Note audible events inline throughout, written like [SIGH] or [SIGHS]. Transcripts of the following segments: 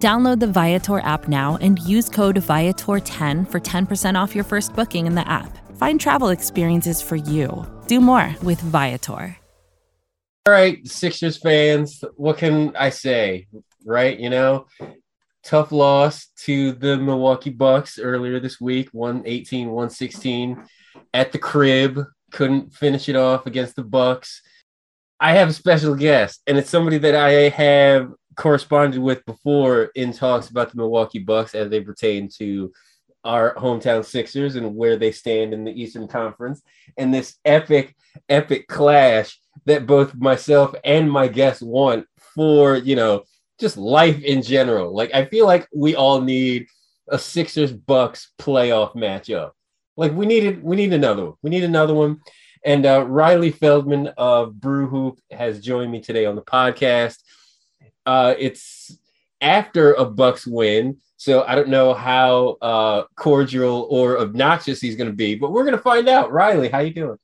Download the Viator app now and use code Viator10 for 10% off your first booking in the app. Find travel experiences for you. Do more with Viator. All right, Sixers fans, what can I say? Right, you know, tough loss to the Milwaukee Bucks earlier this week, 118, 116 at the crib. Couldn't finish it off against the Bucks. I have a special guest, and it's somebody that I have corresponded with before in talks about the Milwaukee Bucks as they pertain to our hometown Sixers and where they stand in the Eastern Conference, and this epic, epic clash that both myself and my guests want for, you know, just life in general. Like, I feel like we all need a Sixers Bucks playoff matchup. Like, we needed, we need another one. We need another one. And uh, Riley Feldman of Brew Hoop has joined me today on the podcast. Uh, it's after a Bucks win, so I don't know how uh, cordial or obnoxious he's going to be, but we're going to find out. Riley, how you doing?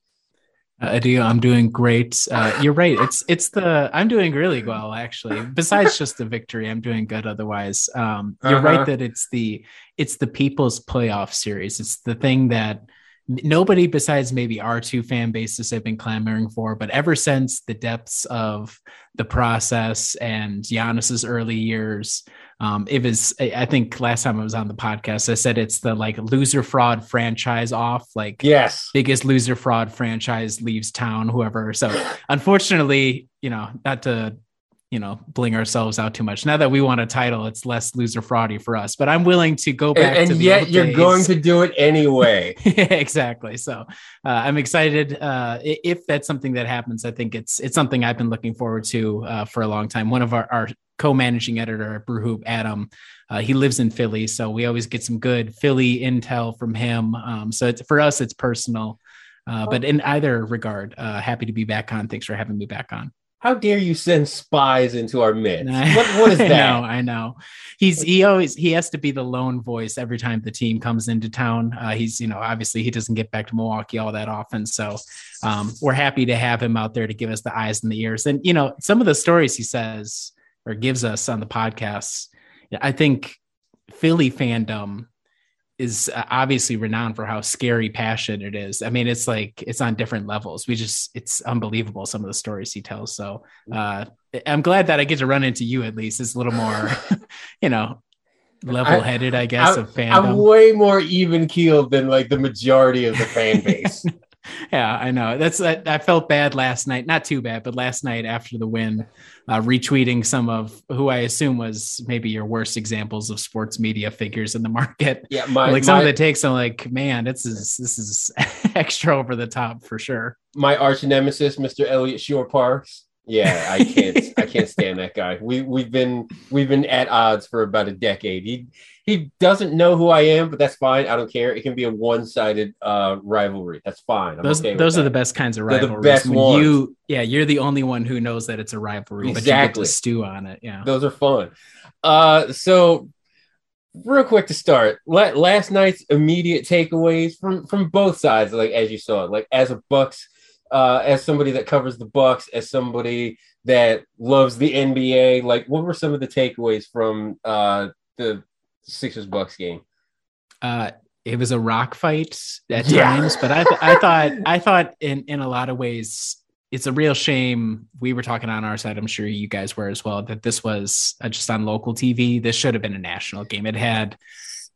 Uh, Adio, I'm doing great. Uh, you're right. It's it's the I'm doing really well actually. Besides just the victory, I'm doing good. Otherwise, um, you're uh-huh. right that it's the it's the people's playoff series. It's the thing that nobody besides maybe our two fan bases have been clamoring for. But ever since the depths of the process and Giannis's early years, um, it was. I think last time I was on the podcast, I said it's the like loser fraud franchise off. Like yes, biggest loser fraud franchise leaves town. Whoever. So unfortunately, you know, not to you know bling ourselves out too much. Now that we want a title, it's less loser fraudy for us. But I'm willing to go back. And, and yet you're days. going to do it anyway. [LAUGHS] exactly. So uh, I'm excited. Uh, if that's something that happens, I think it's it's something I've been looking forward to uh, for a long time. One of our, our co-managing editor at Brewhoop, Adam, uh, he lives in Philly, so we always get some good Philly intel from him. Um, so for us, it's personal. Uh, but in either regard, uh, happy to be back on. Thanks for having me back on. How dare you send spies into our midst? [LAUGHS] What, what is that? I know, I know. He's he always he has to be the lone voice every time the team comes into town. Uh, he's you know obviously he doesn't get back to Milwaukee all that often, so um, we're happy to have him out there to give us the eyes and the ears. And you know some of the stories he says or gives us on the podcasts, I think Philly fandom is uh, obviously renowned for how scary passion it is. I mean, it's like it's on different levels. We just it's unbelievable some of the stories he tells. So uh, I'm glad that I get to run into you at least. It's a little more, [LAUGHS] you know, level headed, I, I, guess, I, of fandom. I'm way more even keeled than like the majority of the fan base. [LAUGHS] yeah, I know. That's I, I, felt bad last night. Not too bad, but last night after the win, uh, retweeting some of who I assume was maybe your worst examples of sports media figures in the market. Yeah, my, like some my, of the takes, I'm like, man, this is this is [LAUGHS] extra over the top for sure. My arch nemesis, Mr. Eliot Shorr-Parks. Yeah, I can't I [LAUGHS] can't stand that guy. We we've been we've been at odds for about a decade. He he doesn't know who I am, but that's fine. I don't care. It can be a one-sided uh, rivalry. That's fine. I'm those okay those are the best kinds of rivalries. They're the best ones. You, yeah, you're the only one who knows that it's a rivalry, exactly. but you get to stew on it. Yeah, those are fun. Uh, so real quick to start, last night's immediate takeaways from from both sides, like as you saw, like as a Bucks, uh, as somebody that covers the Bucks, as somebody that loves the NBA, like what were some of the takeaways from uh the Sixers Bucks game? Uh, it was a rock fight at yeah. times, but I, th- I thought I thought in in a lot of ways it's a real shame. We were talking on our side, I'm sure you guys were as well, that this was uh, just on local TV. This should have been a national game. It had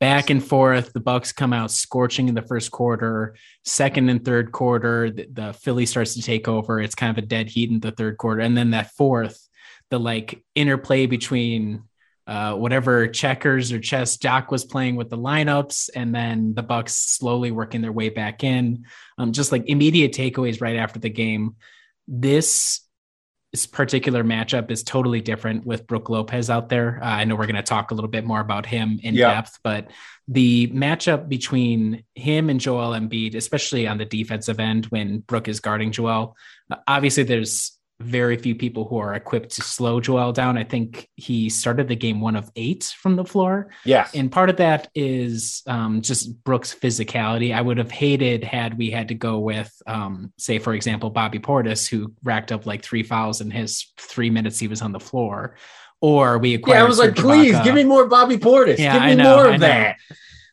back and forth. The Bucks come out scorching in the first quarter. Second and third quarter, the, the Philly starts to take over. It's kind of a dead heat in the third quarter, and then that fourth, the like interplay between uh, whatever checkers or chess Doc was playing with the lineups, and then the Bucks slowly working their way back in. Um, just like immediate takeaways right after the game. This this particular matchup is totally different with Brook Lopez out there. Uh, I know we're going to talk a little bit more about him in yeah. depth, but the matchup between him and Joel Embiid, especially on the defensive end when Brook is guarding Joel, uh, obviously there's very few people who are equipped to slow Joel down. I think he started the game one of eight from the floor. Yes. And part of that is um, just Brook's physicality. I would have hated had we had to go with, um, say, for example, Bobby Portis, who racked up like three fouls in his three minutes he was on the floor. Or we acquired. Yeah, I was Serge like, please Ibaka. give me more Bobby Portis. Yeah, give me I know, more of that.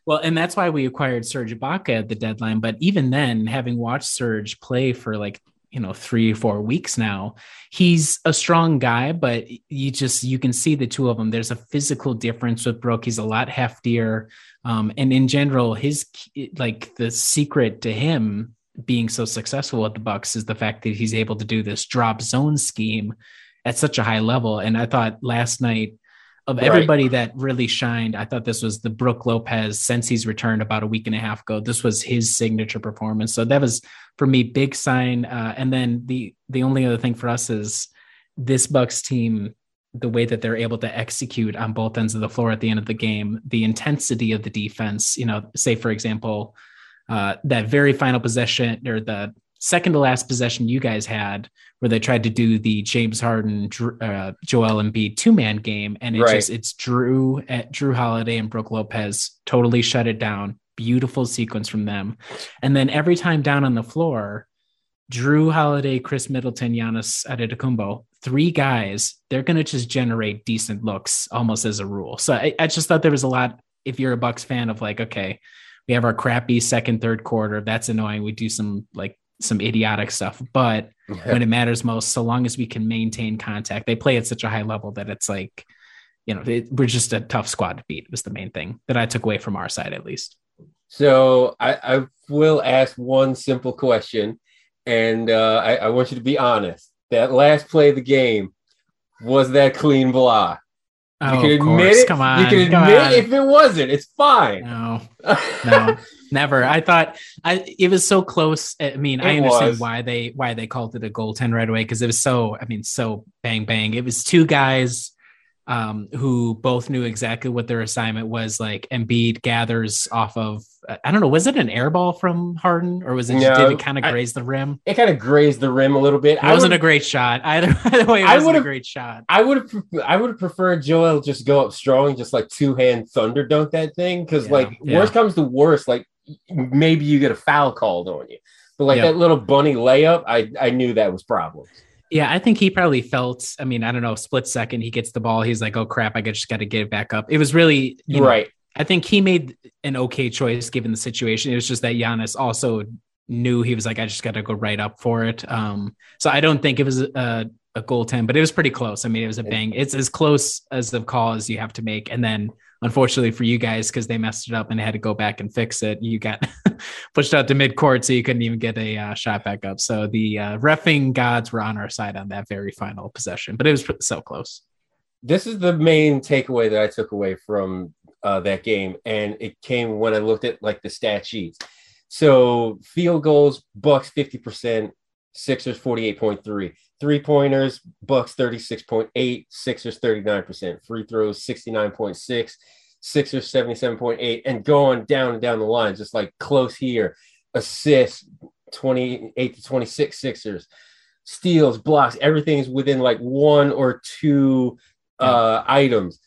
Well, and that's why we acquired Serge Ibaka at the deadline. But even then, having watched Serge play for like you know three four weeks now. He's a strong guy but you just you can see the two of them. There's a physical difference with brook he's a lot heftier. Um, and in general his like the secret to him being so successful at the bucks is the fact that he's able to do this drop zone scheme at such a high level. And i thought last night of Right. everybody that really shined, I thought this was the Brook Lopez since he's returned about a week and a half ago. This was his signature performance. So that was for me big sign. Uh, and then the the only other thing for us is this Bucks team, the way that they're able to execute on both ends of the floor at the end of the game, the intensity of the defense. You know, say for example, uh, that very final possession or the second to last possession you guys had where they tried to do the James Harden, uh, Joel Embiid two man game, and it Right. just it's Jrue at Jrue Holiday and Brook Lopez totally shut it down. Beautiful sequence from them, and then every time down on the floor, Jrue Holiday, Khris Middleton, Giannis Antetokounmpo, three guys, they're going to just generate decent looks almost as a rule. So I, I just thought there was a lot. If you're a Bucks fan, of like, okay, we have our crappy second, third quarter. That's annoying. We do some like some idiotic stuff, but when it matters most, so long as we can maintain contact, they play at such a high level that it's like, you know, it, we're just a tough squad to beat. Was the main thing that I took away from our side, at least. So I, I will ask one simple question, and uh, I, I want you to be honest. That last play of the game was that clean block. You Oh, can of admit it. Come on, You can admit on. if it wasn't. It's fine. No, [LAUGHS] no, never. I thought I it was so close. I mean, I understand was. why they why they called it a goaltend right away because it was so. I mean, so bang bang. It was two guys um, who both knew exactly what their assignment was. Like Embiid gathers off of. I don't know. Was it an air ball from Harden or was it? No, did it kind of I- graze the rim? It kind of grazed the rim a little bit. It wasn't a great shot either. Either way, it I wasn't a great shot. I would have I would have preferred Joel just go up strong, just like two hand thunder dunk that thing. Because Yeah, like yeah. worst comes to worst, like maybe you get a foul called on you. But like Yeah. that little bunny layup, I I knew that was problems. Yeah, I think he probably felt. I mean, I don't know. Split second, he gets the ball. He's like, "Oh crap! I just got to get it back up." It was really you know, right. I think he made an okay choice given the situation. It was just that Giannis also knew he was like, I just got to go right up for it. Um, so I don't think it was a, a goaltend, but it was pretty close. I mean, it was a bang. It's as close as the call as you have to make. And then, unfortunately for you guys, because they messed it up and had to go back and fix it, you got [LAUGHS] pushed out to mid court, so you couldn't even get a uh, shot back up. So the uh, refing gods were on our side on that very final possession, but it was so close. This is the main takeaway that I took away from uh, that game, and it came when I looked at like the stat sheets. So field goals, Bucks fifty percent, Sixers forty eight point three, three pointers, Bucks thirty six point eight, Sixers thirty nine percent, free throws sixty nine point six, Sixers seventy seven point eight, and going down and down the line, just like close here, assists twenty eight to twenty six Sixers, steals, blocks, everything is within like one or two uh, items.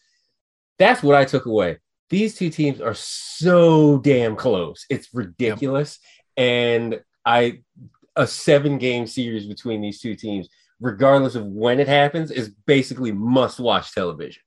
That's what I took away. These two teams are so damn close. It's ridiculous. And I a seven game series between these two teams, regardless of when it happens, is basically must watch television.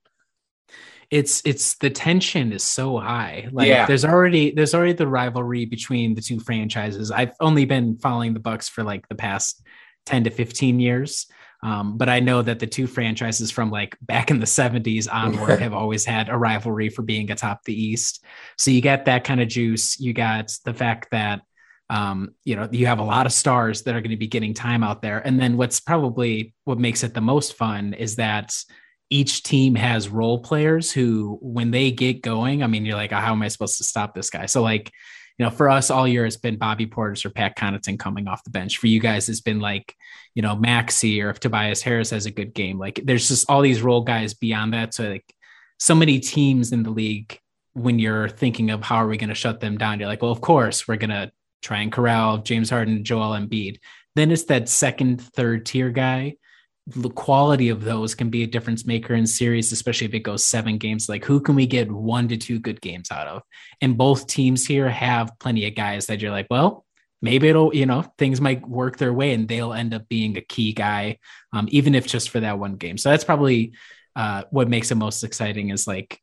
it's it's the tension is so high. Like Yeah. there's already there's already the rivalry between the two franchises. I've only been following the bucks for like the past 10 to 15 years. Um, but i know that the two franchises from like back in the 70s onward [LAUGHS] have always had a rivalry for being atop the east. So you get that kind of juice. You got the fact that um, you know you have a lot of stars that are going to be getting time out there and then what's probably what makes it the most fun is that each team has role players who when they get going i mean you're like how am i supposed to stop this guy so like you know, for us all year, it's been Bobby Portis or Pat Connaughton coming off the bench. For you guys, it's been like, you know, Maxey or if Tobias Harris has a good game. Like there's just all these role guys beyond that. So like so many teams in the league, when you're thinking of how are we going to shut them down, you're like, well, of course we're going to try and corral James Harden, Joel Embiid. Then it's that second, third tier guy the quality of those can be a difference maker in series, especially if it goes seven games. Like, who can we get one to two good games out of? And both teams here have plenty of guys that you're like, well, maybe it'll, you know, things might work their way and they'll end up being a key guy, um, even if just for that one game. So that's probably uh, what makes it most exciting is like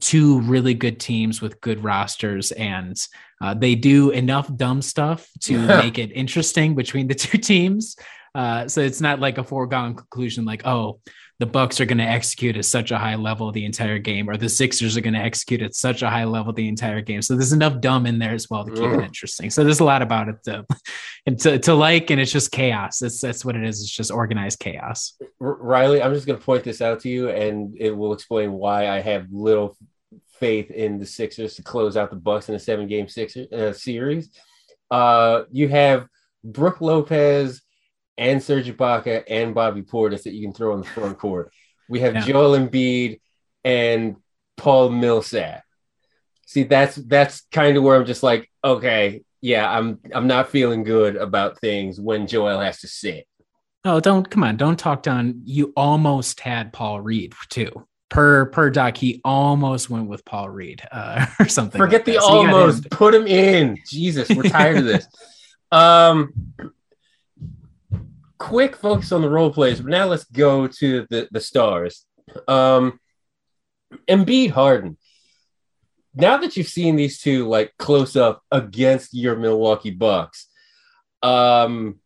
two really good teams with good rosters and uh, they do enough dumb stuff to [LAUGHS] make it interesting between the two teams uh, so it's not like a foregone conclusion, like, oh, the Bucks are going to execute at such a high level the entire game, or the Sixers are going to execute at such a high level the entire game. So there's enough dumb in there as well to keep it interesting. So there's a lot about it to, [LAUGHS] and to, to like, and it's just chaos. That's that's what it is. It's just organized chaos. Riley, I'm just going to point this out to you, and it will explain why I have little faith in the Sixers to close out the Bucks in a seven game Sixer uh, series. Uh, you have Brook Lopez and Serge Ibaka and Bobby Portis that you can throw on the front court. We have yeah. Joel Embiid and Paul Millsap. See, that's that's kind of where I'm just like, okay, yeah, I'm I'm not feeling good about things when Joel has to sit. Oh, don't come on, don't talk down. You almost had Paul Reed too. Per per doc, he almost went with Paul Reed uh, [LAUGHS] or something. Forget like the so almost. Put him in. Jesus, we're tired of this. [LAUGHS] Um, quick focus on the role players, but now let's go to the, the stars. Um, Embiid Harden. Now that you've seen these two like close up against your Milwaukee Bucks, um,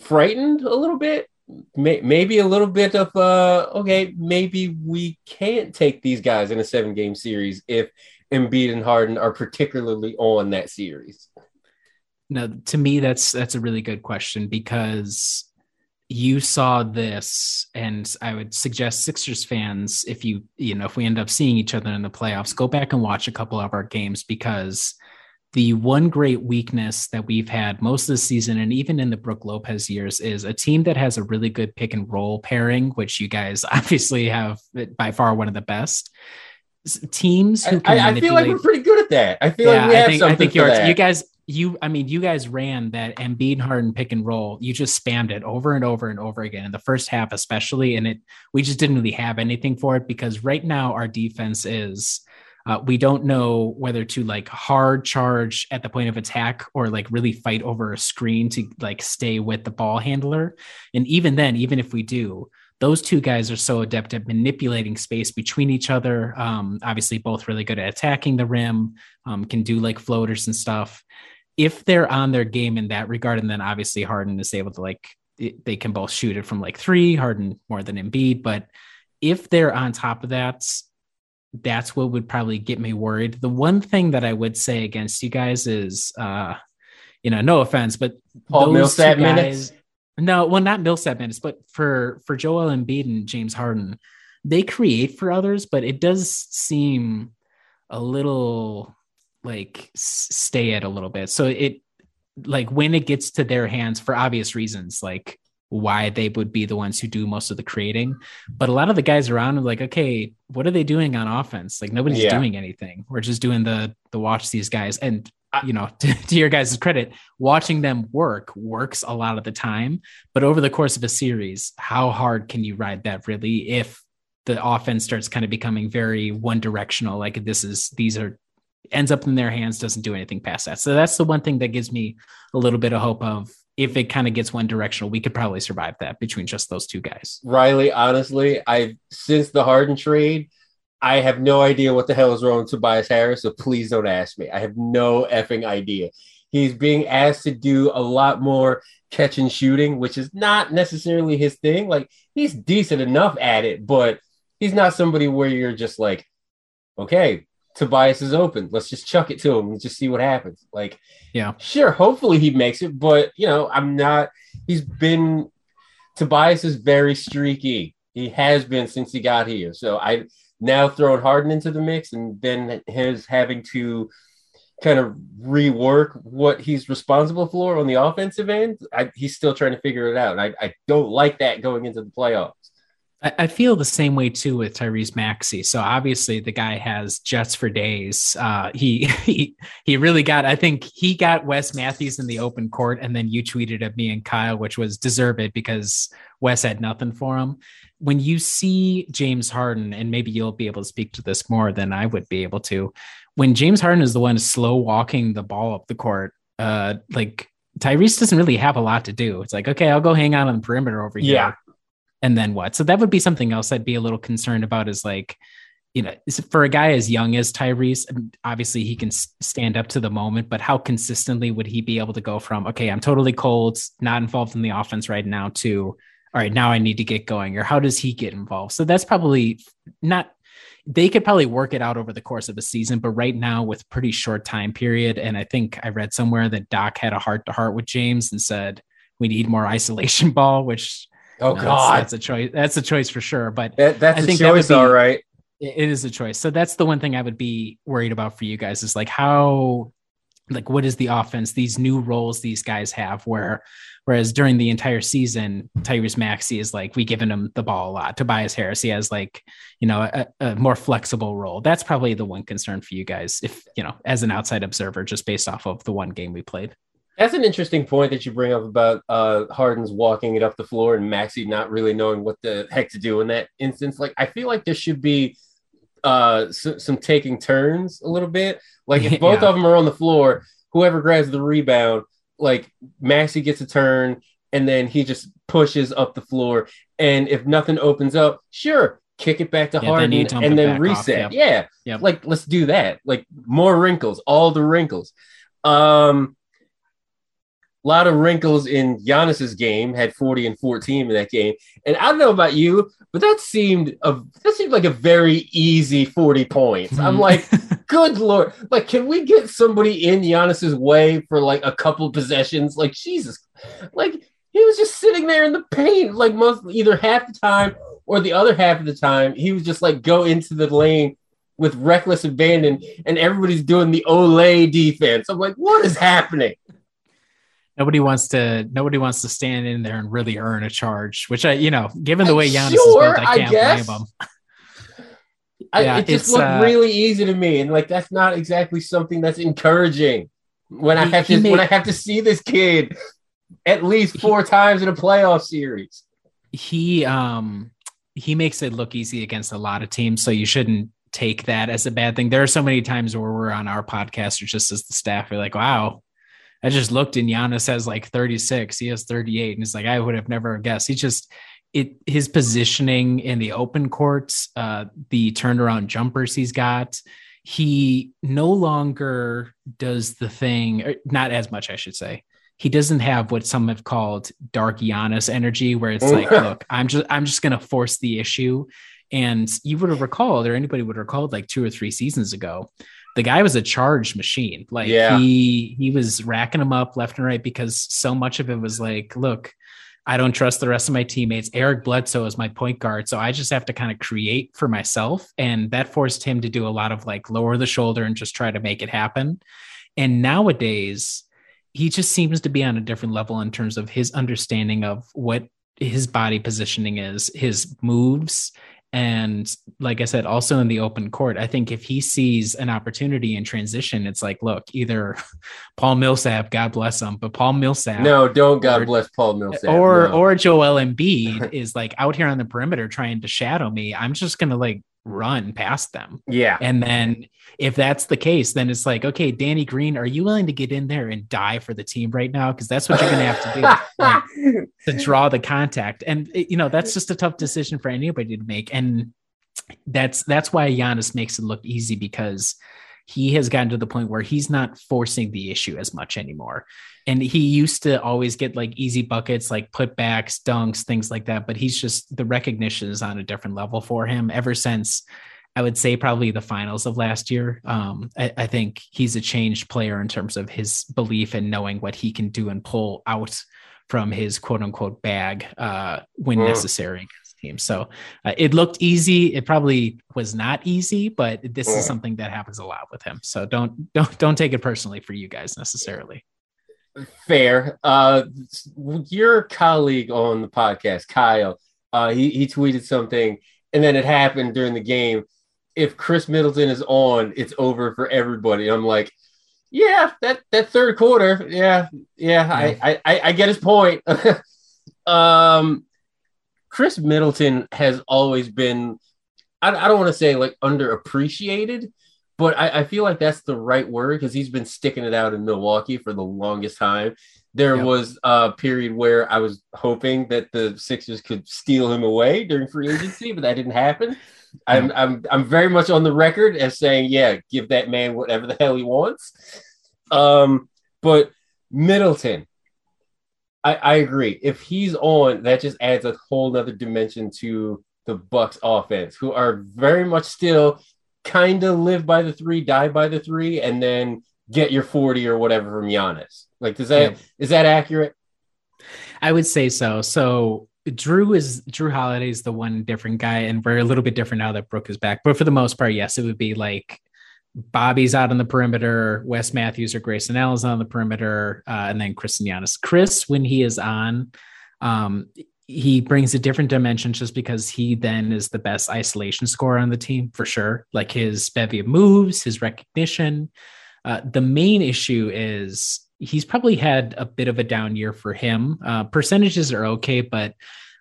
frightened a little bit, May- maybe a little bit of uh, okay, maybe we can't take these guys in a seven game series if Embiid and Harden are particularly on that series. No, to me that's that's a really good question because you saw this and i would suggest sixers fans if you you know if we end up seeing each other in the playoffs go back and watch a couple of our games because the one great weakness that we've had most of the season and even in the Brook Lopez years is a team that has a really good pick and roll pairing, which you guys [LAUGHS] obviously have by far one of the best teams who can I, I feel like we're pretty good at that. I feel yeah, like we have I think, something I think. You guys, you, I mean, you guys ran that Embiid Harden pick and roll. You just spammed it over and over and over again in the first half, especially. And it, we just didn't really have anything for it because right now our defense is, uh, we don't know whether to like hard charge at the point of attack or like really fight over a screen to like stay with the ball handler. And even then, even if we do, those two guys are so adept at manipulating space between each other. Um, obviously, both really good at attacking the rim, um, can do like floaters and stuff if they're on their game in that regard, and then obviously Harden is able to like they can both shoot it from like three, Harden more than Embiid, but if they're on top of that, that's what would probably get me worried. The one thing that I would say against you guys is, uh, you know, no offense, but Paul Millsap guys, minutes. No, well, not Millsap minutes, but for for Joel Embiid and James Harden, they create for others, but it does seem a little like stay it a little bit. So it like when it gets to their hands for obvious reasons, like why they would be the ones who do most of the creating. But a lot of the guys around are like, okay, what are they doing on offense? Like nobody's yeah. doing anything. We're just doing the the watch these guys. And you know, [LAUGHS] to, to your guys' credit, watching them work works a lot of the time. But over the course of a series, how hard can you ride that really if the offense starts kind of becoming very one directional? Like this is these are ends up in their hands, doesn't do anything past that. So that's the one thing that gives me a little bit of hope of if it kind of gets one directional, we could probably survive that between just those two guys. Riley, honestly, I since the Harden trade, I have no idea what the hell is wrong with Tobias Harris. So please don't ask me. I have no effing idea. He's being asked to do a lot more catch and shooting, which is not necessarily his thing. Like he's decent enough at it, but he's not somebody where you're just like, okay, Tobias is open. Let's just chuck it to him and just see what happens. Like, yeah, sure. Hopefully he makes it, but you know, I'm not. He's been Tobias is very streaky. He has been since he got here. So I now throwing Harden into the mix and then his having to kind of rework what he's responsible for on the offensive end. I, he's still trying to figure it out. I, I don't like that going into the playoffs. I, I feel the same way too with Tyrese Maxey. So obviously the guy has jets for days. Uh, he [LAUGHS] he he really got. I think he got Wes Matthews in the open court, and then you tweeted at me and Kyle, which was deserve it because Wes had nothing for him. When you see James Harden, and maybe you'll be able to speak to this more than I would be able to, when James Harden is the one slow walking the ball up the court, uh, like Tyrese doesn't really have a lot to do. It's like, okay, I'll go hang out on the perimeter over here. Yeah. And then what? So that would be something else I'd be a little concerned about is like, you know, for a guy as young as Tyrese, obviously he can stand up to the moment, but how consistently would he be able to go from, okay, I'm totally cold, not involved in the offense right now, to, all right, now I need to get going? Or how does he get involved? So that's probably not, they could probably work it out over the course of a season, but right now with pretty short time period. And I think I read somewhere that Doc had a heart to heart with James and said, we need more isolation [LAUGHS] ball, which Oh that's, God, that's a choice. That's a choice for sure. But that, that's I a think that would choice, be- all right. it is a choice. So that's the one thing I would be worried about for you guys is like how, like what is the offense? These new roles these guys have. Where, whereas during the entire season, Tyrese Maxey is like we giving him the ball a lot. Tobias Harris, he has like you know a, a more flexible role. That's probably the one concern for you guys, if you know as an outside observer, just based off of the one game we played. That's an interesting point that you bring up about uh, Harden's walking it up the floor and Maxey not really knowing what the heck to do in that instance. Like, I feel like there should be uh, s- some taking turns a little bit. Like, if [LAUGHS] both Yeah. of them are on the floor, whoever grabs the rebound, like Maxey gets a turn and then he just pushes up the floor. And if nothing opens up, sure, kick it back to Yeah, Harden dump and then reset. yep. Yeah. Yep. Like, let's do that. Like, more wrinkles, all the wrinkles. Um, a lot of wrinkles in Giannis's game. Had 40 and 14 in that game. And I don't know about you, but that seemed a that seemed like a very easy 40 points. I'm Mhm. like, [LAUGHS] good lord. Like, can we get somebody in Giannis's way for like a couple possessions? Like, Jesus. Like, he was just sitting there in the paint, like most either half the time or the other half of the time. He was just like go into the lane with reckless abandon, and everybody's doing the olé defense. I'm like, what is happening? Nobody wants to nobody wants to stand in there and really earn a charge which i you know given the way Giannis Sure, is built i I can't guess. blame him [LAUGHS] I, Yeah, it just looked uh, really easy to me, and like that's not exactly something that's encouraging. When I have to made- when I have to see this kid at least four times in a playoff series. he um he makes it look easy against a lot of teams so you shouldn't take that as a bad thing there are so many times where we're on our podcast or just as the staff we're like wow i just looked and Giannis has like 36 he has 38 and it's like i would have never guessed he's just it his positioning in the open courts uh the turnaround jumpers he's got he no longer does the thing or not as much i should say he doesn't have what some have called dark Giannis energy, where it's like, [LAUGHS] look, I'm just I'm just gonna force the issue. And you would have recalled, or anybody would have recalled, like two or three seasons ago, the guy was a charged machine. Like Yeah. he he was racking them up left and right because so much of it was like, look, I don't trust the rest of my teammates. Eric Bledsoe is my point guard, so I just have to kind of create for myself, and that forced him to do a lot of like lower the shoulder and just try to make it happen. And nowadays, he just seems to be on a different level in terms of his understanding of what his body positioning is, his moves. And like I said, also in the open court, I think if he sees an opportunity in transition, it's like, look, either [LAUGHS] Paul Millsap, God bless him, but Paul Millsap, No, don't God Or- bless Paul Millsap. or no. or Joel [LAUGHS] Embiid is like out here on the perimeter trying to shadow me. I'm just gonna like run past them. yeah, And then if that's the case, then it's like, okay, Danny Green, are you willing to get in there and die for the team right now? Because that's what you're gonna have to do like, [LAUGHS] to draw the contact. And eh, you know, that's just a tough decision for anybody to make. And that's that's why Giannis makes it look easy because he has gotten to the point where he's not forcing the issue as much anymore. And he used to always get like easy buckets, like putbacks, dunks, things like that. But he's just the recognition is on a different level for him ever since I would say probably the finals of last year. Um, I, I think he's a changed player in terms of his belief and knowing what he can do and pull out from his quote unquote bag uh, when Mm. necessary against team. So uh, it looked easy. It probably was not easy, but this is something that happens a lot with him. So don't don't don't take it personally for you guys necessarily. Fair. Uh, your colleague on the podcast, Kyle, uh, he, he tweeted something, and then it happened during the game. If Khris Middleton is on, it's over for everybody. I'm like, yeah, that that third quarter, yeah, yeah, I, I, I, I get his point. [LAUGHS] um, Khris Middleton has always been, I, I don't want to say like underappreciated, but I, I feel like that's the right word because he's been sticking it out in Milwaukee for the longest time. There Yep. was a period where I was hoping that the Sixers could steal him away during free agency, but that didn't happen. I'm, I'm I'm very much on the record as saying, yeah, give that man whatever the hell he wants. Um, but Middleton, I, I agree. If he's on, that just adds a whole other dimension to the Bucks offense, who are very much still kind of live by the three, die by the three, and then get your 40 or whatever from Giannis. Like, does that is Yeah. that accurate? I would say so. So Jrue is Jrue Holiday is the one different guy, and we're a little bit different now that Brook is back. But for the most part, yes, it would be like Bobby's out on the perimeter, Wes Matthews or Grayson Allen's on the perimeter, uh, and then Khris and Giannis. Khris, when he is on, um, he brings a different dimension just because he then is the best isolation scorer on the team for sure. Like his bevy of moves, his recognition. Uh, the main issue is he's probably had a bit of a down year for him. Uh, percentages are okay, but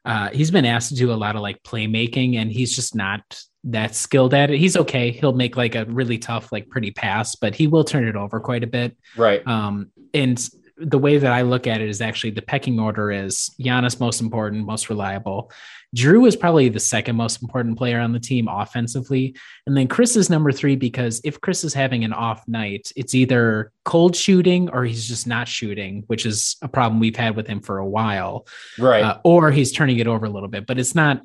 uh, he's been asked to do a lot of like playmaking, and he's just not that skilled at it. He's okay. He'll make like a really tough, like pretty pass, but he will turn it over quite a bit. Right. Um, and the way that I look at it is actually the pecking order is Giannis most important, most reliable. Jrue is probably the second most important player on the team offensively. And then Khris is number three because if Khris is having an off night, it's either cold shooting or he's just not shooting, which is a problem we've had with him for a while, Right. uh, or he's turning it over a little bit. But it's not,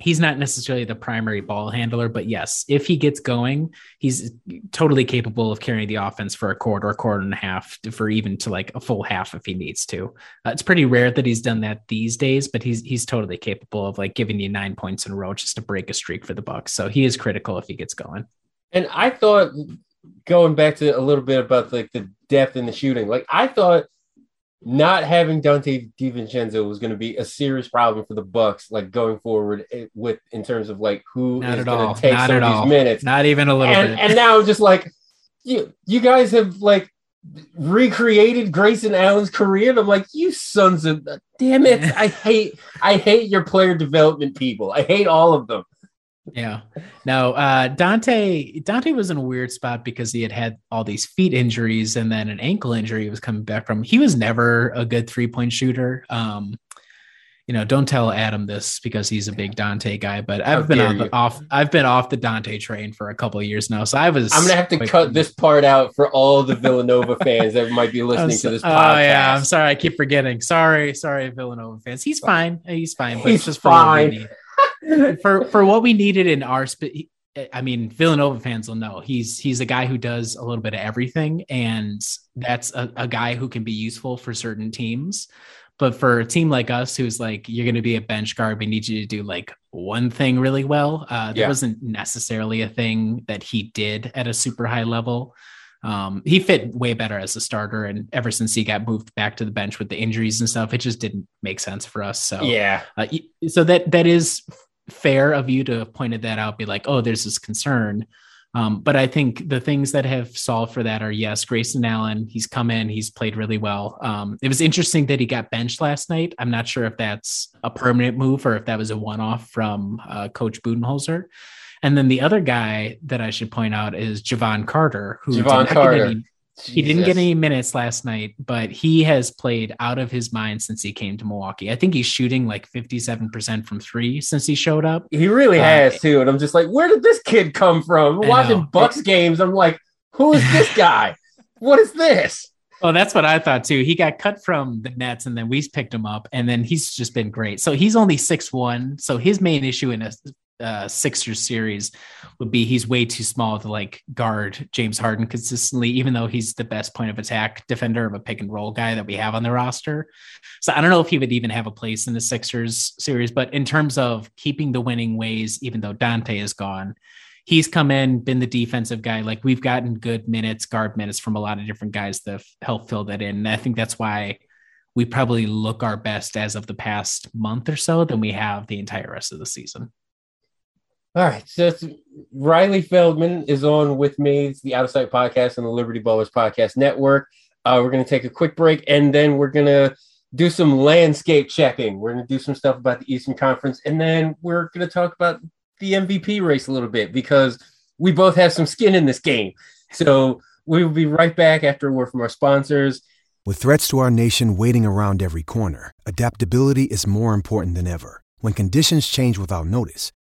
he's not necessarily the primary ball handler. But yes, if he gets going, he's totally capable of carrying the offense for a quarter, a quarter and a half, for even to like a full half if he needs to. Uh, it's pretty rare that he's done that these days, but he's he's totally capable of like giving you nine points in a row just to break a streak for the Bucks. So he is critical if he gets going. And I thought going back to a little bit about like the depth in the shooting, like I thought not having Donte DiVincenzo was going to be a serious problem for the Bucks, like going forward eh, with in terms of like who Not is going to take Not some of these minutes. Not even a little and, bit. and now just like you, you guys have like recreated Grayson Allen's career. And I'm like, you sons of damn it! I hate, I hate your player development people. I hate all of them. Yeah. No, uh Donte Donte was in a weird spot because he had had all these feet injuries and then an ankle injury he was coming back from. He was never a good three-point shooter. Um you know, don't tell Adam this because he's a big Donte guy, but I've been dare on the, off I've been off the Donte train for a couple of years now. So I was I'm gonna have to cut this part out for all the Villanova fans that might be [LAUGHS] listening so- to this oh yeah, I'm sorry. I keep forgetting. Sorry, sorry, Villanova fans. He's fine. He's fine. But He's it's just fine. [LAUGHS] for for what we needed in our sp- I mean, Villanova fans will know he's he's a guy who does a little bit of everything, and that's a, a guy who can be useful for certain teams. But for a team like us, who's like you're going to be a bench guard, we need you to do like one thing really well. Uh, that Yeah. wasn't necessarily a thing that he did at a super high level. Um, he fit way better as a starter, and ever since he got moved back to the bench with the injuries and stuff, it just didn't make sense for us. So Yeah, uh, so that that is fair of you to have pointed that out. Be like, oh, there's this concern. Um, but I think the things that have solved for that are yes, Grayson Allen. He's come in, he's played really well. Um, it was interesting that he got benched last night. I'm not sure if that's a permanent move or if that was a one-off from uh, Coach Budenholzer. And then the other guy that I should point out is Jevon Carter, who Jevon get Any- he didn't get any minutes last night, but he has played out of his mind since he came to Milwaukee. I think he's shooting like 57% from three since he showed up. He really Uh, has too, and I'm just like, where did this kid come from? I Watching. Bucks games, I'm like, who is this [LAUGHS] guy? what is this? Oh, that's what I thought too. He got cut from the Nets and then we picked him up and then he's just been great. So he's only six one. So his main issue in a uh, Sixers series would be he's way too small to like guard James Harden consistently, even though he's the best point of attack defender of a pick and roll guy that we have on the roster. So I don't know if he would even have a place in the Sixers series, but in terms of keeping the winning ways, even though Donte is gone, he's come in, been the defensive guy. Like we've gotten good minutes, guard minutes from a lot of different guys to help fill that in. And I think that's why we probably look our best as of the past month or so than we have the entire rest of the season. All right. So Riley Feldman is on with me. It's the Out of Sight podcast and the Liberty Ballers podcast network. Uh, we're going to take a quick break and then we're going to do some landscape checking. We're going to do some stuff about the Eastern Conference and then we're going to talk about the MVP race a little bit because we both have some skin in this game. So we will be right back after a word from our sponsors. With threats to our nation waiting around every corner, adaptability is more important than ever. When conditions change without notice,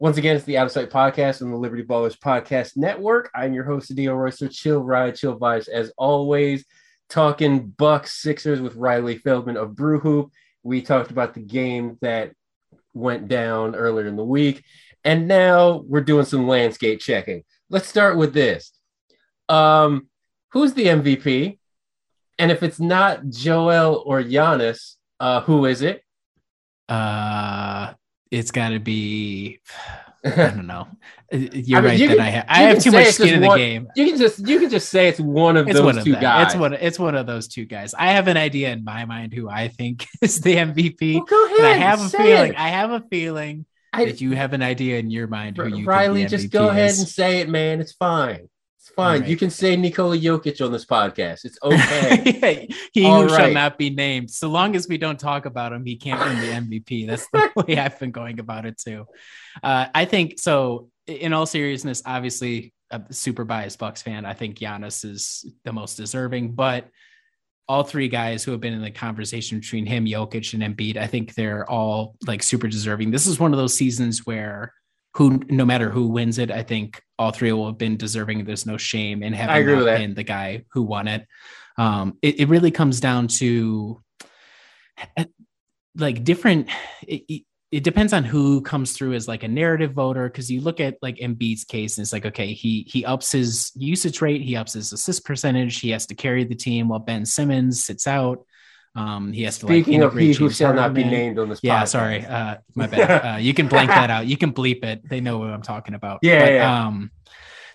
Once again, it's the Out of Sight podcast and the Liberty Ballers podcast network. I'm your host, Adio Royster. Chill ride, chill vibes, as always. Talking Bucks Sixers with Riley Feldman of Brew Hoop. We talked about the game that went down earlier in the week, and now we're doing some landscape checking. Let's start with this. Um, who's the MVP? And if it's not Joel or Giannis, uh, who is it? Uh, it's got to be. I [LAUGHS] don't know. You're I mean, right you that can, I have. I have too much skin in the one, game. You can just you can just say it's one of it's those one of two them. guys. It's one. It's one of those two guys. I have an idea in my mind who I think [LAUGHS] is the MVP. Well, go ahead. And I have a feeling. It. I have a feeling I, that you have an idea in your mind who you. Riley, just go is. ahead and say it, man. It's fine fine. Right. You can say Nikola Jokic on this podcast. It's [LAUGHS] okay. he All who right. shall not be named. So long as we don't talk about him, he can't win the MVP. That's the [LAUGHS] way I've been going about it too. Uh, I think so. In all seriousness, obviously, a super biased Bucks fan. I think Giannis is the most deserving, but all three guys who have been in the conversation between him, Jokic, and Embiid, I think they're all like super deserving. This is one of those seasons where who no matter who wins it, I think all three will have been deserving. There's no shame in having not been the guy who won it. Um, it, it really comes down to eh, like different. It, it depends on who comes through as like a narrative voter because you look at like Embiid's case and it's like okay he he ups his usage rate he ups his assist percentage he has to carry the team while Ben Simmons sits out um, he has Speaking to like of he who shall not be named on this. Yeah, podcast. sorry, uh, my bad. Uh, you can blank that out. You can bleep it. They know what I'm talking about. Yeah, but, yeah. Um,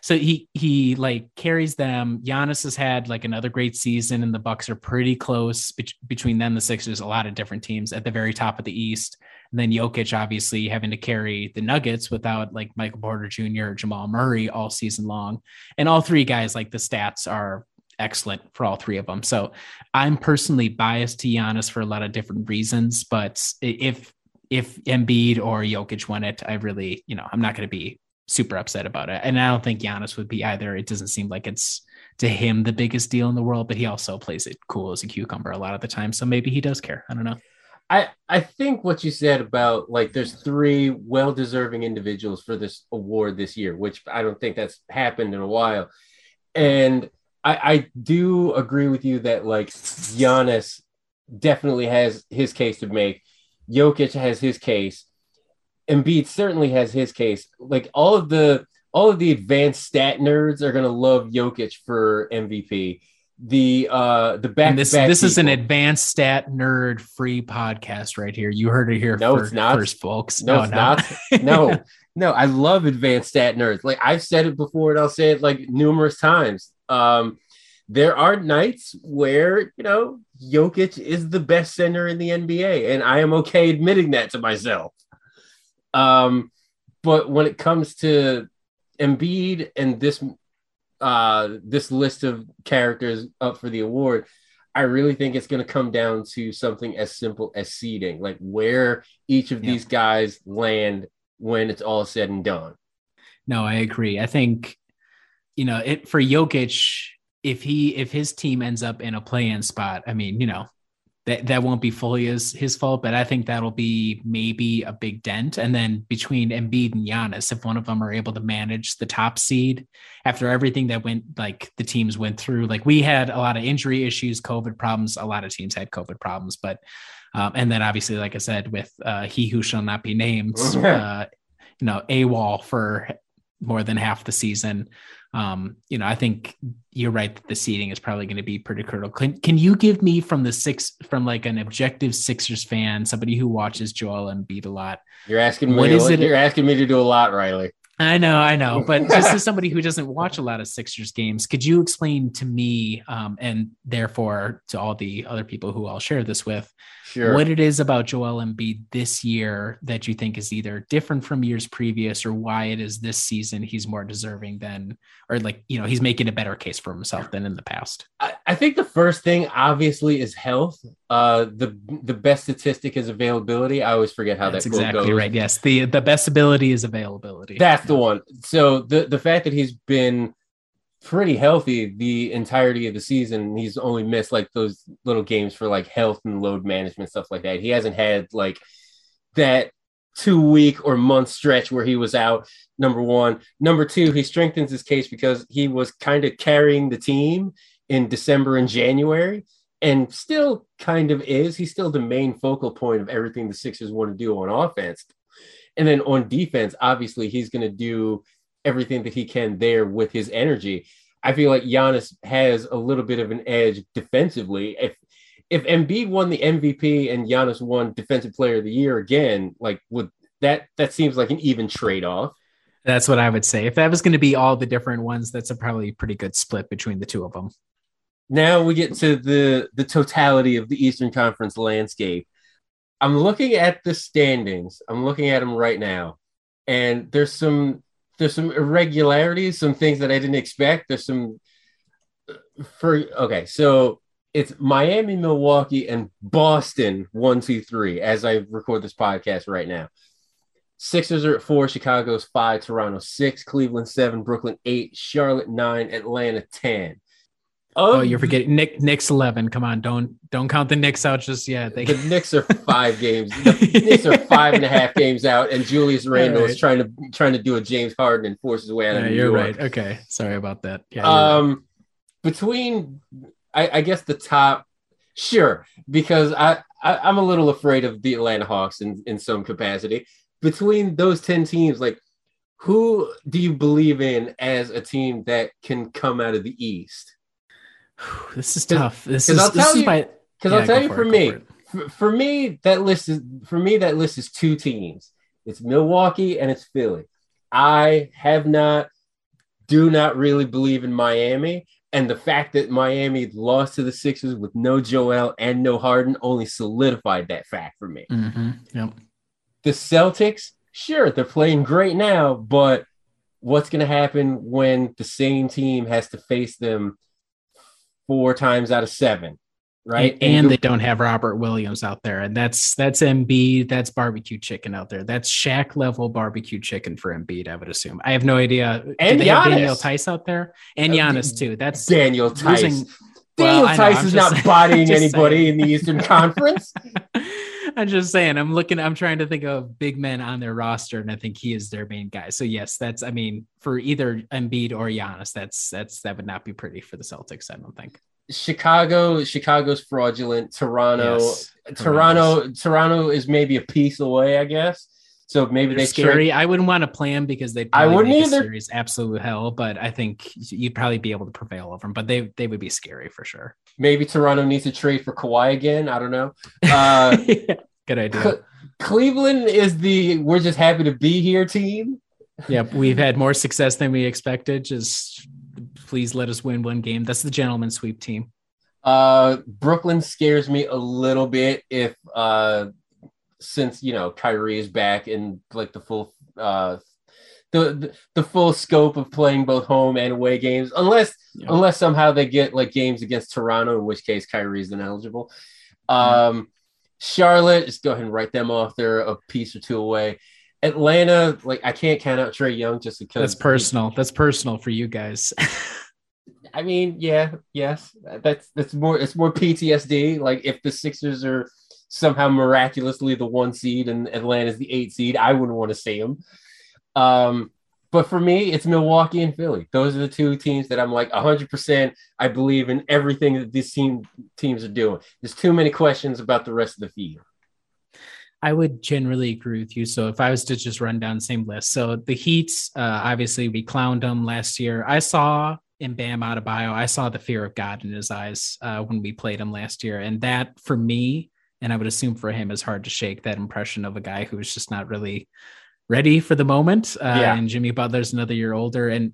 so he he like carries them. Giannis has had like another great season, and the Bucks are pretty close be- between them. The Sixers, a lot of different teams at the very top of the East, and then Jokic obviously having to carry the Nuggets without like Michael Porter Jr. or Jamal Murray all season long, and all three guys like the stats are excellent for all three of them. So I'm personally biased to Giannis for a lot of different reasons, but if if Embiid or Jokic won it, I really, you know, I'm not going to be super upset about it. And I don't think Giannis would be either. It doesn't seem like it's to him the biggest deal in the world, but he also plays it cool as a cucumber a lot of the time. So maybe he does care. I don't know. I, I think what you said about like there's three well deserving individuals for this award this year, which I don't think that's happened in a while. And I, I do agree with you that like Giannis definitely has his case to make. Jokic has his case. Embiid certainly has his case. Like all of the all of the advanced stat nerds are gonna love Jokic for MVP. The uh the back this this people. is an advanced stat nerd free podcast right here. You heard it here no, first, it's not. first, folks. No, no it's no. not. [LAUGHS] No, no, I love advanced stat nerds. Like I've said it before and I'll say it like numerous times. Um, there are nights where, you know, Jokic is the best center in the NBA, and I am okay admitting that to myself. Um, but when it comes to Embiid and this uh this list of characters up for the award, I really think it's going to come down to something as simple as seeding, like where each of Yeah. these guys land when it's all said and done. No, I agree. I think, you know, it for Jokic, if he if his team ends up in a play-in spot, I mean, you know, that that won't be fully his his fault, but I think that'll be maybe a big dent. And then between Embiid and Giannis, if one of them are able to manage the top seed after everything that went like the teams went through, like we had a lot of injury issues, COVID problems. A lot of teams had COVID problems, but um, and then obviously, like I said, with uh, he who shall not be named, [LAUGHS] uh, you know, AWOL for more than half the season. Um, you know, I think you're right that the seating is probably going to be pretty critical. Can, can you give me from the six, from like an objective Sixers fan, somebody who watches Joel Embiid a lot? You're asking me. What is it- You're asking me to do a lot, Riley. I know, I know, but [LAUGHS] just as somebody who doesn't watch a lot of Sixers games, could you explain to me, um, and therefore to all the other people who I'll share this with, Sure. what it is about Joel Embiid this year that you think is either different from years previous or why it is this season he's more deserving than, or like, you know, he's making a better case for himself than in the past. I, I think the first thing obviously is health. Uh, the the best statistic is availability. I always forget how That's that exactly goes. right. Yes. The, the best ability is availability. That's the one. So the the fact that he's been pretty healthy the entirety of the season, he's only missed like those little games for like health and load management stuff like that. He hasn't had like that two week or month stretch where he was out. Number one, number two, he strengthens his case because he was kind of carrying the team in December and January. And still kind of is. He's still the main focal point of everything the Sixers want to do on offense. And then on defense, obviously, he's going to do everything that he can there with his energy. I feel like Giannis has a little bit of an edge defensively. If if Embiid won the MVP and Giannis won Defensive Player of the Year again, like would that that seems like an even trade off. That's what I would say. If that was going to be all the different ones, that's a probably pretty good split between the two of them. Now we get to the the totality of the Eastern Conference landscape. I'm looking at the standings. I'm looking at them right now, and there's some there's some irregularities, some things that I didn't expect. There's some for okay, so it's Miami, Milwaukee, and Boston one, two, three. As I record this podcast right now, Sixers are at four, Chicago's five, Toronto six, Cleveland seven, Brooklyn eight, Charlotte nine, Atlanta ten. Oh, Of you're forgetting Nick Knicks 11. Come on, don't don't count the Knicks out just yet. They, the Knicks are [LAUGHS] five games. The Knicks are five and a half games out, and Julius [LAUGHS] Randle right. is trying to trying to do a James Harden and force his way out Yeah, you're right. Okay, sorry about that. Yeah, you're right. Um, between, I, I guess the top, sure, because I, I I'm a little afraid of the Atlanta Hawks in in some capacity. Between those ten teams, like who do you believe in as a team that can come out of the East? This is tough. This is I'll this tell is you- my Because Yeah, I'll tell you for it, me, for for, me that list is for me that list is two teams. It's Milwaukee and it's Philly. I have not, do not really believe in Miami, and the fact that Miami lost to the Sixers with no Joel and no Harden only solidified that fact for me. Mhm, yep. The Celtics, sure, they're playing great now, but what's going to happen when the same team has to face them four times out of seven? Right. And, and the- they don't have Robert Williams out there, and that's that's Embiid. That's barbecue chicken out there. That's Shaq level barbecue chicken for Embiid. I would assume. I have no idea. And they have Giannis. Daniel Theis out there, and Uh, Giannis too. That's Daniel Theis. losing- Daniel Well, I know, Theis is not [LAUGHS] bodying anybody saying. in the Eastern Conference. [LAUGHS] I'm just saying, I'm looking, I'm trying to think of big men on their roster, and I think he is their main guy. So yes, that's I mean, for either Embiid or Giannis, that's that's that would not be pretty for the Celtics, I don't think. Chicago, Chicago's fraudulent. Toronto, Yes, Toronto, Toronto is maybe a piece away, I guess. So maybe They're they scary. I wouldn't want to play them because they'd I wouldn't either. series absolute hell, but I think you'd probably be able to prevail over them. But they they would be scary for sure. Maybe Toronto needs to trade for Kawhi again. I don't know. Uh, [LAUGHS] Good idea. Cle- Cleveland is the we're just happy to be here team. Yep, we've had more success than we expected. Just please let us win one game. That's the gentleman sweep team. Uh, Brooklyn scares me a little bit if uh, since you know Kyrie is back in like the full uh the, the, full scope of playing both home and away games, unless Yeah. unless somehow they get like games against Toronto, in which case Kyrie is ineligible. Um, Charlotte, just go ahead and write them off. They're a piece or two away. Atlanta, like I can't count out Trae Young just because That's personal. That's personal for you guys. I mean, yeah, yes, that's that's more it's more PTSD. Like if the Sixers are somehow miraculously the one seed and Atlanta's the eight seed, I wouldn't want to see them. Um, but for me, it's Milwaukee and Philly. Those are the two teams that I'm like 100%. I believe in everything that these team teams are doing. There's too many questions about the rest of the field. I would generally agree with you. So if I was to just run down the same list, so the Heat, uh, obviously we clowned them last year. I saw in Bam Adebayo, I saw the fear of God in his eyes uh, when we played him last year, and that for me, and I would assume for him, is hard to shake. That impression of a guy who's just not really ready for the moment. Uh, Yeah. And Jimmy Butler's another year older, and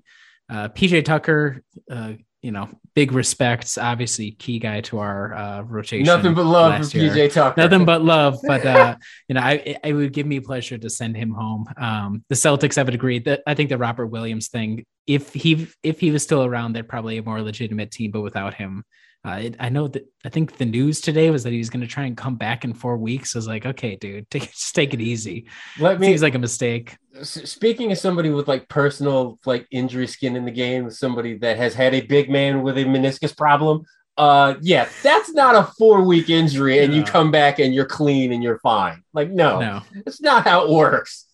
uh, PJ Tucker, uh, you know, big respects. Obviously, key guy to our uh, rotation. Nothing but love for year PJ Tucker. nothing but love but uh [LAUGHS] you know i it would give me pleasure to send him home um the celtics have agreed that i think the robert williams thing if he if he was still around they're probably a more legitimate team but without him it, I know that I think the news today was that he was going to try and come back in four weeks. I was like, okay, dude, [LAUGHS] take, just take it easy. Let me Seems like a mistake. Speaking of somebody with like personal like injury skin in the game, somebody that has had a big man with a meniscus problem. Uh, yeah, that's not a four week injury, and you come back and you're clean and you're fine. Like, no, No, it's not how it works.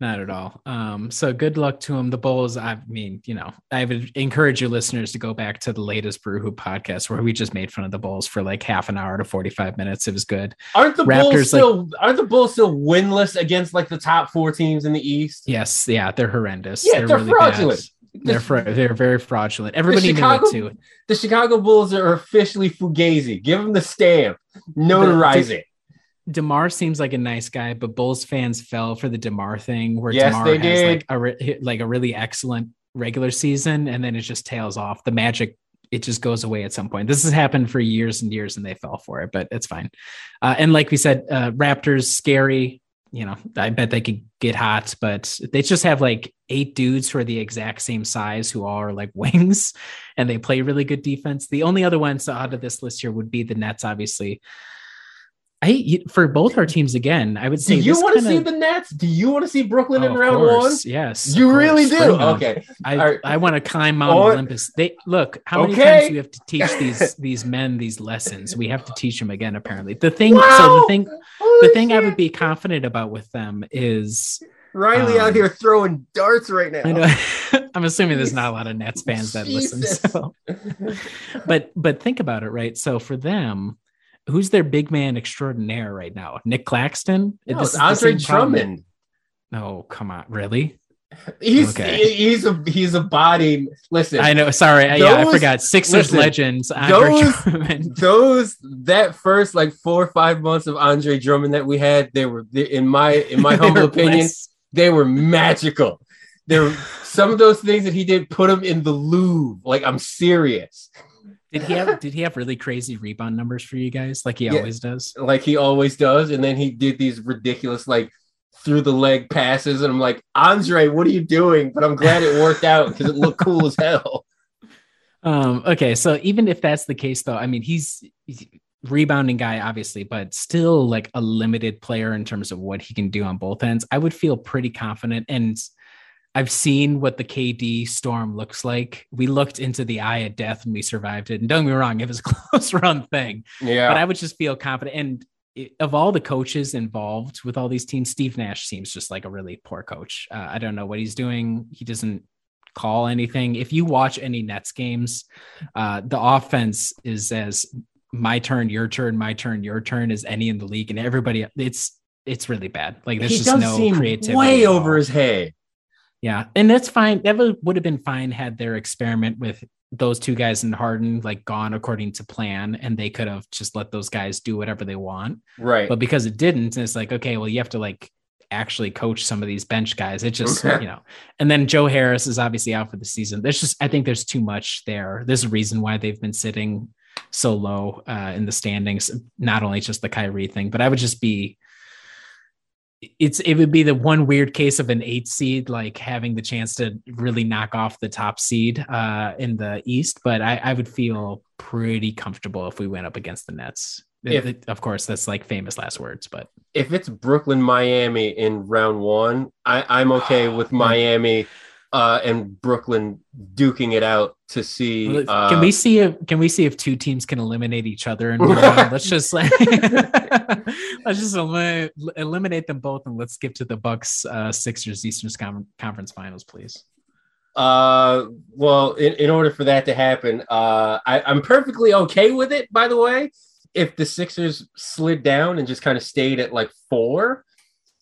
Not at all. Um, so good luck to him. The Bulls, I mean, you know, I would encourage your listeners to go back to the latest Brew Hoop podcast where we just made fun of the Bulls for like half an hour to 45 minutes. It was good. Aren't the Bulls Raptors, like- still aren't the Bulls still winless against like the top four teams in the East? Yes, yeah, they're horrendous. Yeah, they're really fraudulent. Bad. They're fra- they're very fraudulent. The Everybody knew it too. the Chicago Bulls are officially fugazi. Give them the stamp. Notarize it. Demar seems like a nice guy, but Bulls fans fell for the Demar thing, where Yes, Demar has did. like a re- like a really excellent regular season, and then it just tails off. The magic it just goes away at some point. This has happened for years and years, and they fell for it, but it's fine. Uh, and like we said, uh, Raptors scary. You know, I bet they could get hot, but they just have like eight dudes who are the exact same size, who all are like [LAUGHS] wings, and they play really good defense. The only other ones out of this list here would be the Nets, obviously. I for both our teams again. I would say. Do you want to kinda- see the Nets? Do you want to see Brooklyn Oh, in round one? Yes, You really do. Okay. I right. I want to climb Mount On- Olympus. They look how many Okay. times do we have to teach these [LAUGHS] these men these lessons? We have to teach them again. Apparently, the thing. So Wow. the thing. The Holy thing I would be confident about with them is Riley out um, here throwing darts right now. I know [LAUGHS] I'm assuming there's not a lot of Nets fans that listen. So. [LAUGHS] But but think about it, right? So for them, who's their big man extraordinaire right now? Nic Claxton. No, it's Andre. Drummond. No, come on, really? He's Okay. he's a he's a body. Listen, I know. Sorry, I- yeah, I Those- forgot. Sixers listen, legends. Andre those- Drummond. [LAUGHS] those that first like four or five months of Andre Drummond that we had, they were in my in my [LAUGHS] humble opinion, blessed. they were magical. There some of those things that he did put him in the Louvre. Like I'm serious. Did he have? Did he have really crazy rebound numbers for you guys, like he Yeah. always does? like he always does. And then he did these ridiculous, like through the leg passes. And I'm like, Andre, what are you doing? But I'm glad it worked out because it looked cool as hell. Um, okay, so even if that's the case, though, I mean, he's, he's rebounding guy, obviously, but still like a limited player in terms of what he can do on both ends. I would feel pretty confident, and I've seen what the KD storm looks like. We looked into the eye of death and we survived it. And don't get me wrong, it was a [LAUGHS] close run thing, Yeah. but I would just feel confident. And it- of all the coaches involved with all these teams, Steve Nash seems just like a really poor coach. Uh, I don't know what he's doing. He doesn't call anything. If you watch any Nets games, uh, the offense is as my turn, your turn, my turn, your turn as any in the league, and everybody. It's it's really bad. Like there's he just no creativity. way over his head. Yeah, and that's fine. That would, have been fine had their experiment with those two guys in Harden like gone according to plan, and they could have just let those guys do whatever they want. Right. But because it didn't, it's like okay, well, you have to like actually coach some of these bench guys. It just, you know, and then Joe Harris is obviously out for the season. There's just, I think there's too much there. There's a reason why they've been sitting so low uh, in the standings. Not only just the Kyrie thing, but I would just be, it's it would be the one weird case of an eight seed like having the chance to really knock off the top seed uh in the east but i i would feel pretty comfortable if we went up against the nets. If, of course that's like famous last words but if it's brooklyn miami in round one i i'm okay with [SIGHS] miami uh, and Brooklyn duking it out to see. Uh, can we see if can we see if two teams can eliminate each other? And [LAUGHS] let's just like [LAUGHS] let's just eliminate, eliminate them both, and let's skip to the Bucks uh, Sixers Eastern Conference Finals, please. Uh, well, in, in order for that to happen, uh, I, I'm perfectly okay with it. By the way, if the Sixers slid down and just kind of stayed at like four,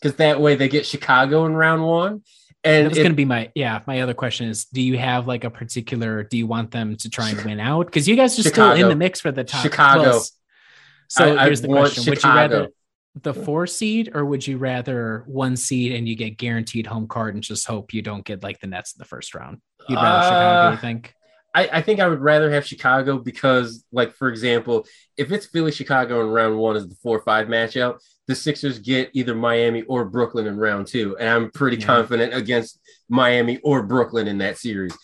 because that way they get Chicago in round one and it's going to be my yeah. My other question is: Do you have like a particular? Do you want them to try and win out? Because you guys are Chicago. still in the mix for the top. Chicago. Well, so I, here's the question: Chicago. Would you rather the four seed, or would you rather one seed and you get guaranteed home card and just hope you don't get like the Nets in the first round? You'd rather uh, Chicago, you think? I, I, think I would rather have Chicago because, like, for example, if it's Philly Chicago in round one is the four five matchup, the Sixers get either Miami or Brooklyn in round two. And I'm pretty yeah. confident against Miami or Brooklyn in that series.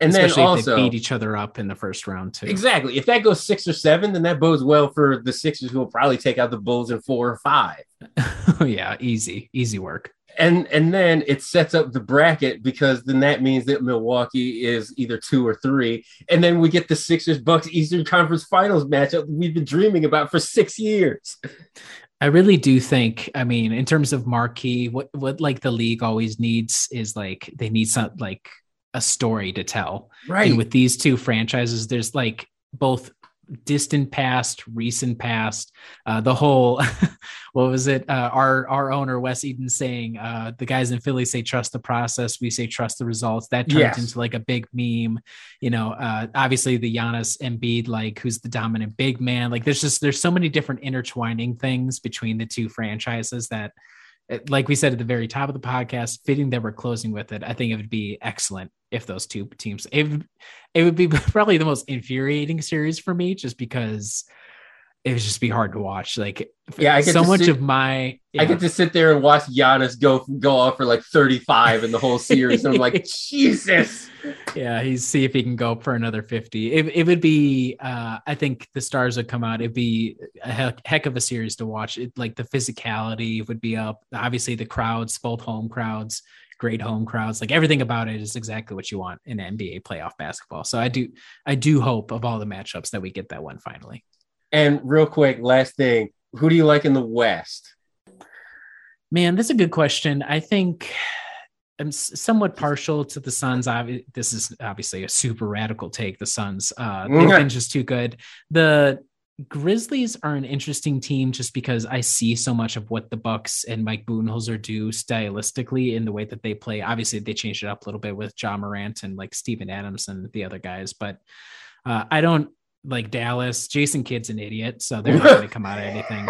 And Especially then also beat each other up in the first round too. Exactly. If that goes six or seven, then that bodes well for the Sixers who will probably take out the Bulls in four or five. [LAUGHS] yeah, easy, easy work and and then it sets up the bracket because then that means that Milwaukee is either two or three, and then we get the Sixers Bucks Eastern Conference Finals matchup we've been dreaming about for six years. I really do think, I mean, in terms of marquee, what what like the league always needs is like they need some like a story to tell. Right. And with these two franchises, there's like both distant past, recent past, uh, the whole, [LAUGHS] what was it? Uh, our our owner Wes Edens saying, uh, the guys in Philly say trust the process, we say trust the results. That turns yes. into like a big meme. You know, uh, obviously the Giannis Embiid, like who's the dominant big man. Like there's just there's so many different intertwining things between the two franchises that like we said at the very top of the podcast, fitting that we're closing with it, I think it would be excellent if those two teams. It it would be [LAUGHS] probably the most infuriating series for me, just because it would just be hard to watch. Like, yeah, I get so much sit, of my. Yeah. I get to sit there and watch Giannis go go off for like thirty five in the whole series, and I'm like, [LAUGHS] Jesus. Yeah, he's see if he can go for another fifty. It, it would be. Uh, I think the stars would come out. It'd be a heck, heck of a series to watch. It like the physicality would be up. Obviously, the crowds, both home crowds, great home crowds. Like everything about it is exactly what you want in NBA playoff basketball. So I do, I do hope of all the matchups that we get that one finally. And real quick, last thing, who do you like in the West? Man, that's a good question. I think I'm somewhat partial to the Suns. This is obviously a super radical take. The Suns, uh, they've been just too good. The Grizzlies are an interesting team just because I see so much of what the Bucks and Mike Budenholzer do stylistically in the way that they play. Obviously, they changed it up a little bit with Ja Morant and like Steven Adams and the other guys, but uh, I don't like Dallas. Jason Kidd's an idiot, so they're not going to come out of [LAUGHS] anything.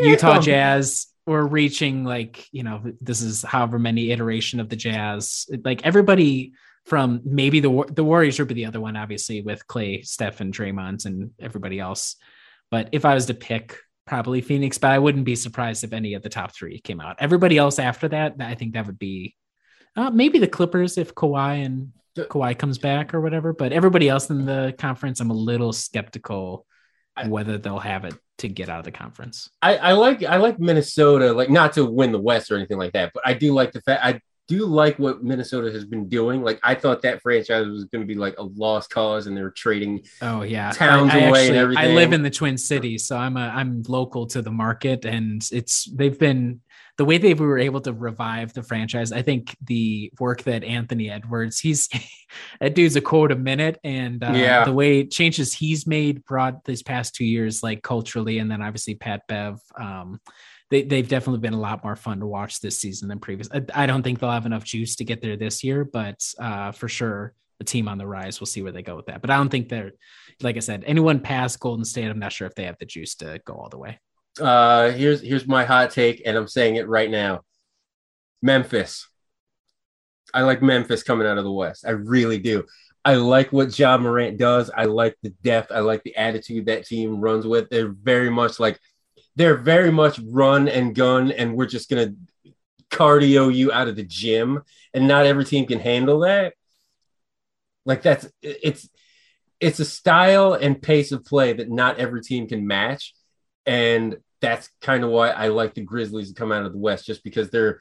Utah Jazz. We're reaching like you know this is however many iteration of the Jazz. Like everybody from maybe the the Warriors would be the other one, obviously with Clay, Steph, and Draymond and everybody else. But if I was to pick, probably Phoenix. But I wouldn't be surprised if any of the top three came out. Everybody else after that, I think that would be uh, maybe the Clippers if Kawhi and Kawhi comes back or whatever. But everybody else in the conference, I'm a little skeptical whether they'll have it to get out of the conference. I, I like I like Minnesota, like not to win the West or anything like that, but I do like the fact I do like what Minnesota has been doing. Like I thought that franchise was going to be like a lost cause, and they're trading. Oh yeah, towns I, I away actually, and everything. I live in the Twin Cities, so I'm a I'm local to the market, and it's they've been the way they were able to revive the franchise, I think the work that Anthony Edwards, he's [LAUGHS] that dude's a quote a minute, and uh, yeah. the way changes he's made brought these past two years, like culturally, and then obviously Pat Bev. Um, they, they've definitely been a lot more fun to watch this season than previous. I, I don't think they'll have enough juice to get there this year, but uh, for sure, the team on the rise. We'll see where they go with that. But I don't think they're, like I said, anyone past Golden State. I'm not sure if they have the juice to go all the way. Uh, here's here's my hot take, and I'm saying it right now. Memphis. I like Memphis coming out of the West. I really do. I like what Ja Morant does. I like the depth. I like the attitude that team runs with. They're very much like they're very much run and gun, and we're just gonna cardio you out of the gym. And not every team can handle that. Like that's it's it's a style and pace of play that not every team can match. And that's kind of why I like the Grizzlies to come out of the West, just because they're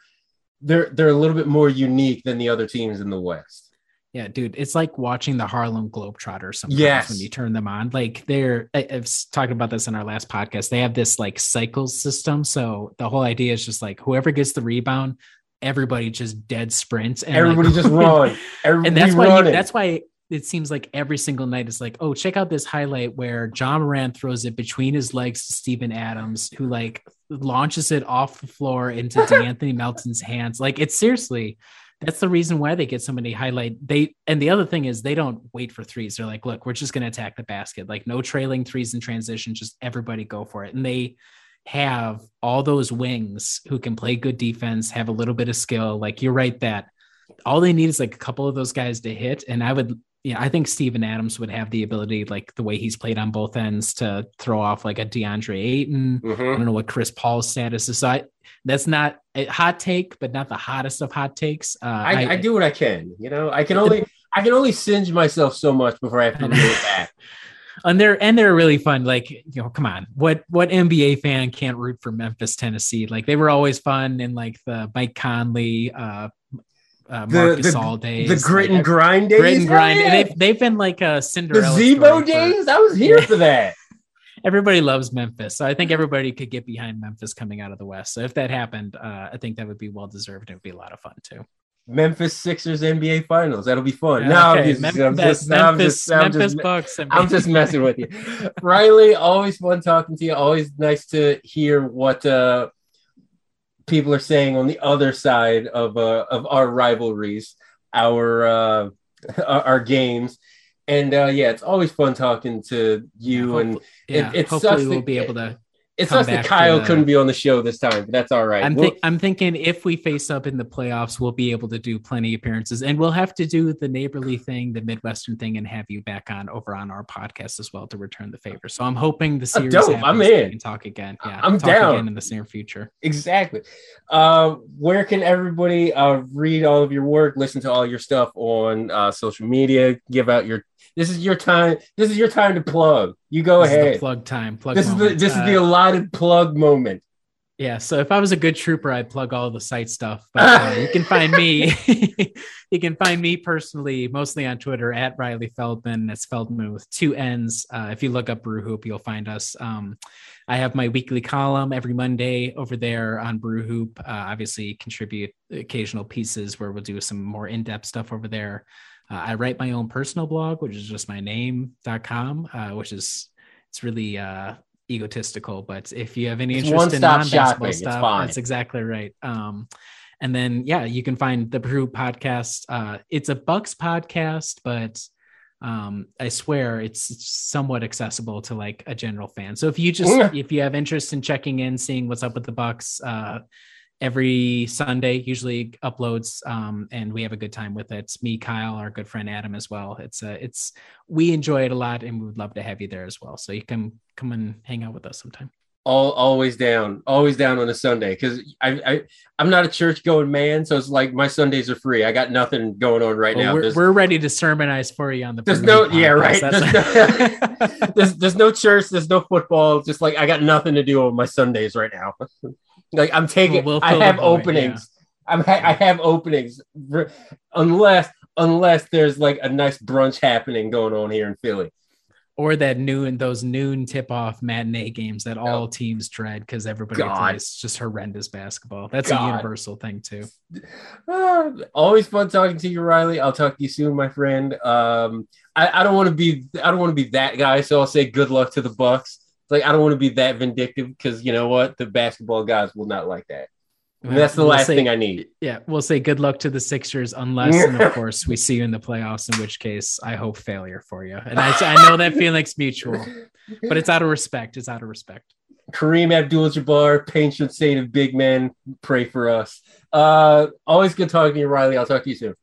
they're they're a little bit more unique than the other teams in the West. Yeah, dude, it's like watching the Harlem Globetrotters sometimes Yes. when you turn them on. Like they're, I- I've talked about this in our last podcast. They have this like cycles system. So the whole idea is just like whoever gets the rebound, everybody just dead sprints. And Everybody like, just [LAUGHS] run. Everybody and that's why you, that's why it seems like every single night is like, oh, check out this highlight where Ja Morant throws it between his legs to Steven Adams, who like launches it off the floor into [LAUGHS] De'Anthony Melton's hands. Like it's seriously, that's the reason why they get so many highlight. They and the other thing is they don't wait for threes. They're like, look, we're just gonna attack the basket. Like no trailing threes in transition, just everybody go for it. And they have all those wings who can play good defense, have a little bit of skill. Like you're right that all they need is like a couple of those guys to hit. And I would, yeah, I think Steven Adams would have the ability, like the way he's played on both ends, to throw off like a DeAndre Ayton. I Mhm. don't know what Chris Paul's status is. So I, that's not a hot take, but not the hottest of hot takes. Uh, I, I, do what I can. You know, I can only I can only singe myself so much before I have to reel it back. [LAUGHS] and they're and they're really fun. Like you know, come on, what what NBA fan can't root for Memphis, Tennessee? Like they were always fun in like the Mike Conley, uh, uh Marcus the- All days, The grit like, and grind days. grit and grind. hell And they've they've been like a the Cinderella. Z-Bo story for- days. I was here for that. [LAUGHS] everybody loves Memphis, so I think everybody could get behind Memphis coming out of the West. So if that happened, uh, I think that would be well deserved. It would be a lot of fun too. Memphis Sixers NBA Finals. That'll be fun. No, I'm just, I'm just, I'm Memphis, just, I'm Memphis just, Bucks. I mean- I'm just messing with you. [LAUGHS] Riley, always fun talking to you. Always nice to hear what uh, people are saying on the other side of uh, of our rivalries, our uh, [LAUGHS] our, games. And uh, yeah, it's always fun talking to you. Yeah, and hopefully- yeah, it- it hopefully we'll that- be able to it come sucks that Kyle the- couldn't be on the show this time, but that's all right. I'm, We'll- I'm thinking if we face up in the playoffs, we'll be able to do plenty of appearances, and we'll have to do the neighborly thing, the Midwestern thing, and have you back on over on our podcast as well to return the favor. So I'm hoping the series dope. happens I'm in. can talk again. Yeah, I'm down. again in the near future. exactly. Uh, where can everybody uh, read all of your work, listen to all your stuff on uh, social media, give out your this is your time. This is your time to plug. You go This is ahead. plug time. Plug. This is the moment. this is Uh, the allotted plug moment. Yeah, so if I was a good trooper, I'd plug all the site stuff. But uh, you can find me. [LAUGHS] you can find me personally, mostly on Twitter at Riley Feldmann. It's Feldmann with two N's. Uh, if you look up Brew Hoop, you'll find us. Um, I have my weekly column every Monday over there on Brew Hoop. Uh, obviously, contribute occasional pieces where we'll do some more in depth stuff over there. Uh, I write my own personal blog, which is just my name.com, uh, which is it's really uh, egotistical. But if you have any It's interest in non-basketball stuff, that's exactly right. Um, and then yeah, you can find the Brew podcast. Uh, it's a Bucks podcast, but um, I swear it's somewhat accessible to like a general fan. So if you just if you have interest in checking in, seeing what's up with the Bucks, uh, every Sunday usually uploads, um, and we have a good time with it. It's me, Kyle, our good friend Adam as well. It's a, it's we enjoy it a lot, and we would love to have you there as well. So you can come and hang out with us sometime. All always down, always down on a Sunday because I, I I'm not a church going man, so it's like my Sundays are free. I got nothing going on right Well, now. we're, we're ready to sermonize for you on the. There's no, Hoop yeah, right. There's no, [LAUGHS] there's, there's no church. There's no football. Just like I got nothing to do on my Sundays right now. [LAUGHS] like I'm taking, We'll- we'll I have openings. I'm, ha- I have openings, unless, unless there's like a nice brunch happening going on here in Philly. or that noon those noon tip off matinee games that all Oh. teams dread because everybody God. plays just horrendous basketball. That's a universal thing too. Ah, always fun talking to you, Riley. I'll talk to you soon, my friend. Um, I, I don't want to be, I don't want to be that guy. So I'll say good luck to the Bucks. Like I don't want to be that vindictive because you know what, the basketball guys will not like that. And that's the We'll last say- thing I need. Yeah, we'll say good luck to the Sixers, unless, and of [LAUGHS] course, we see you in the playoffs. In which case, I hope failure for you. And I, I know that feeling's mutual, but it's out of respect. It's out of respect. Kareem Abdul-Jabbar, patron saint of big men, pray for us. Uh, always good talking to you, Riley. I'll talk to you soon.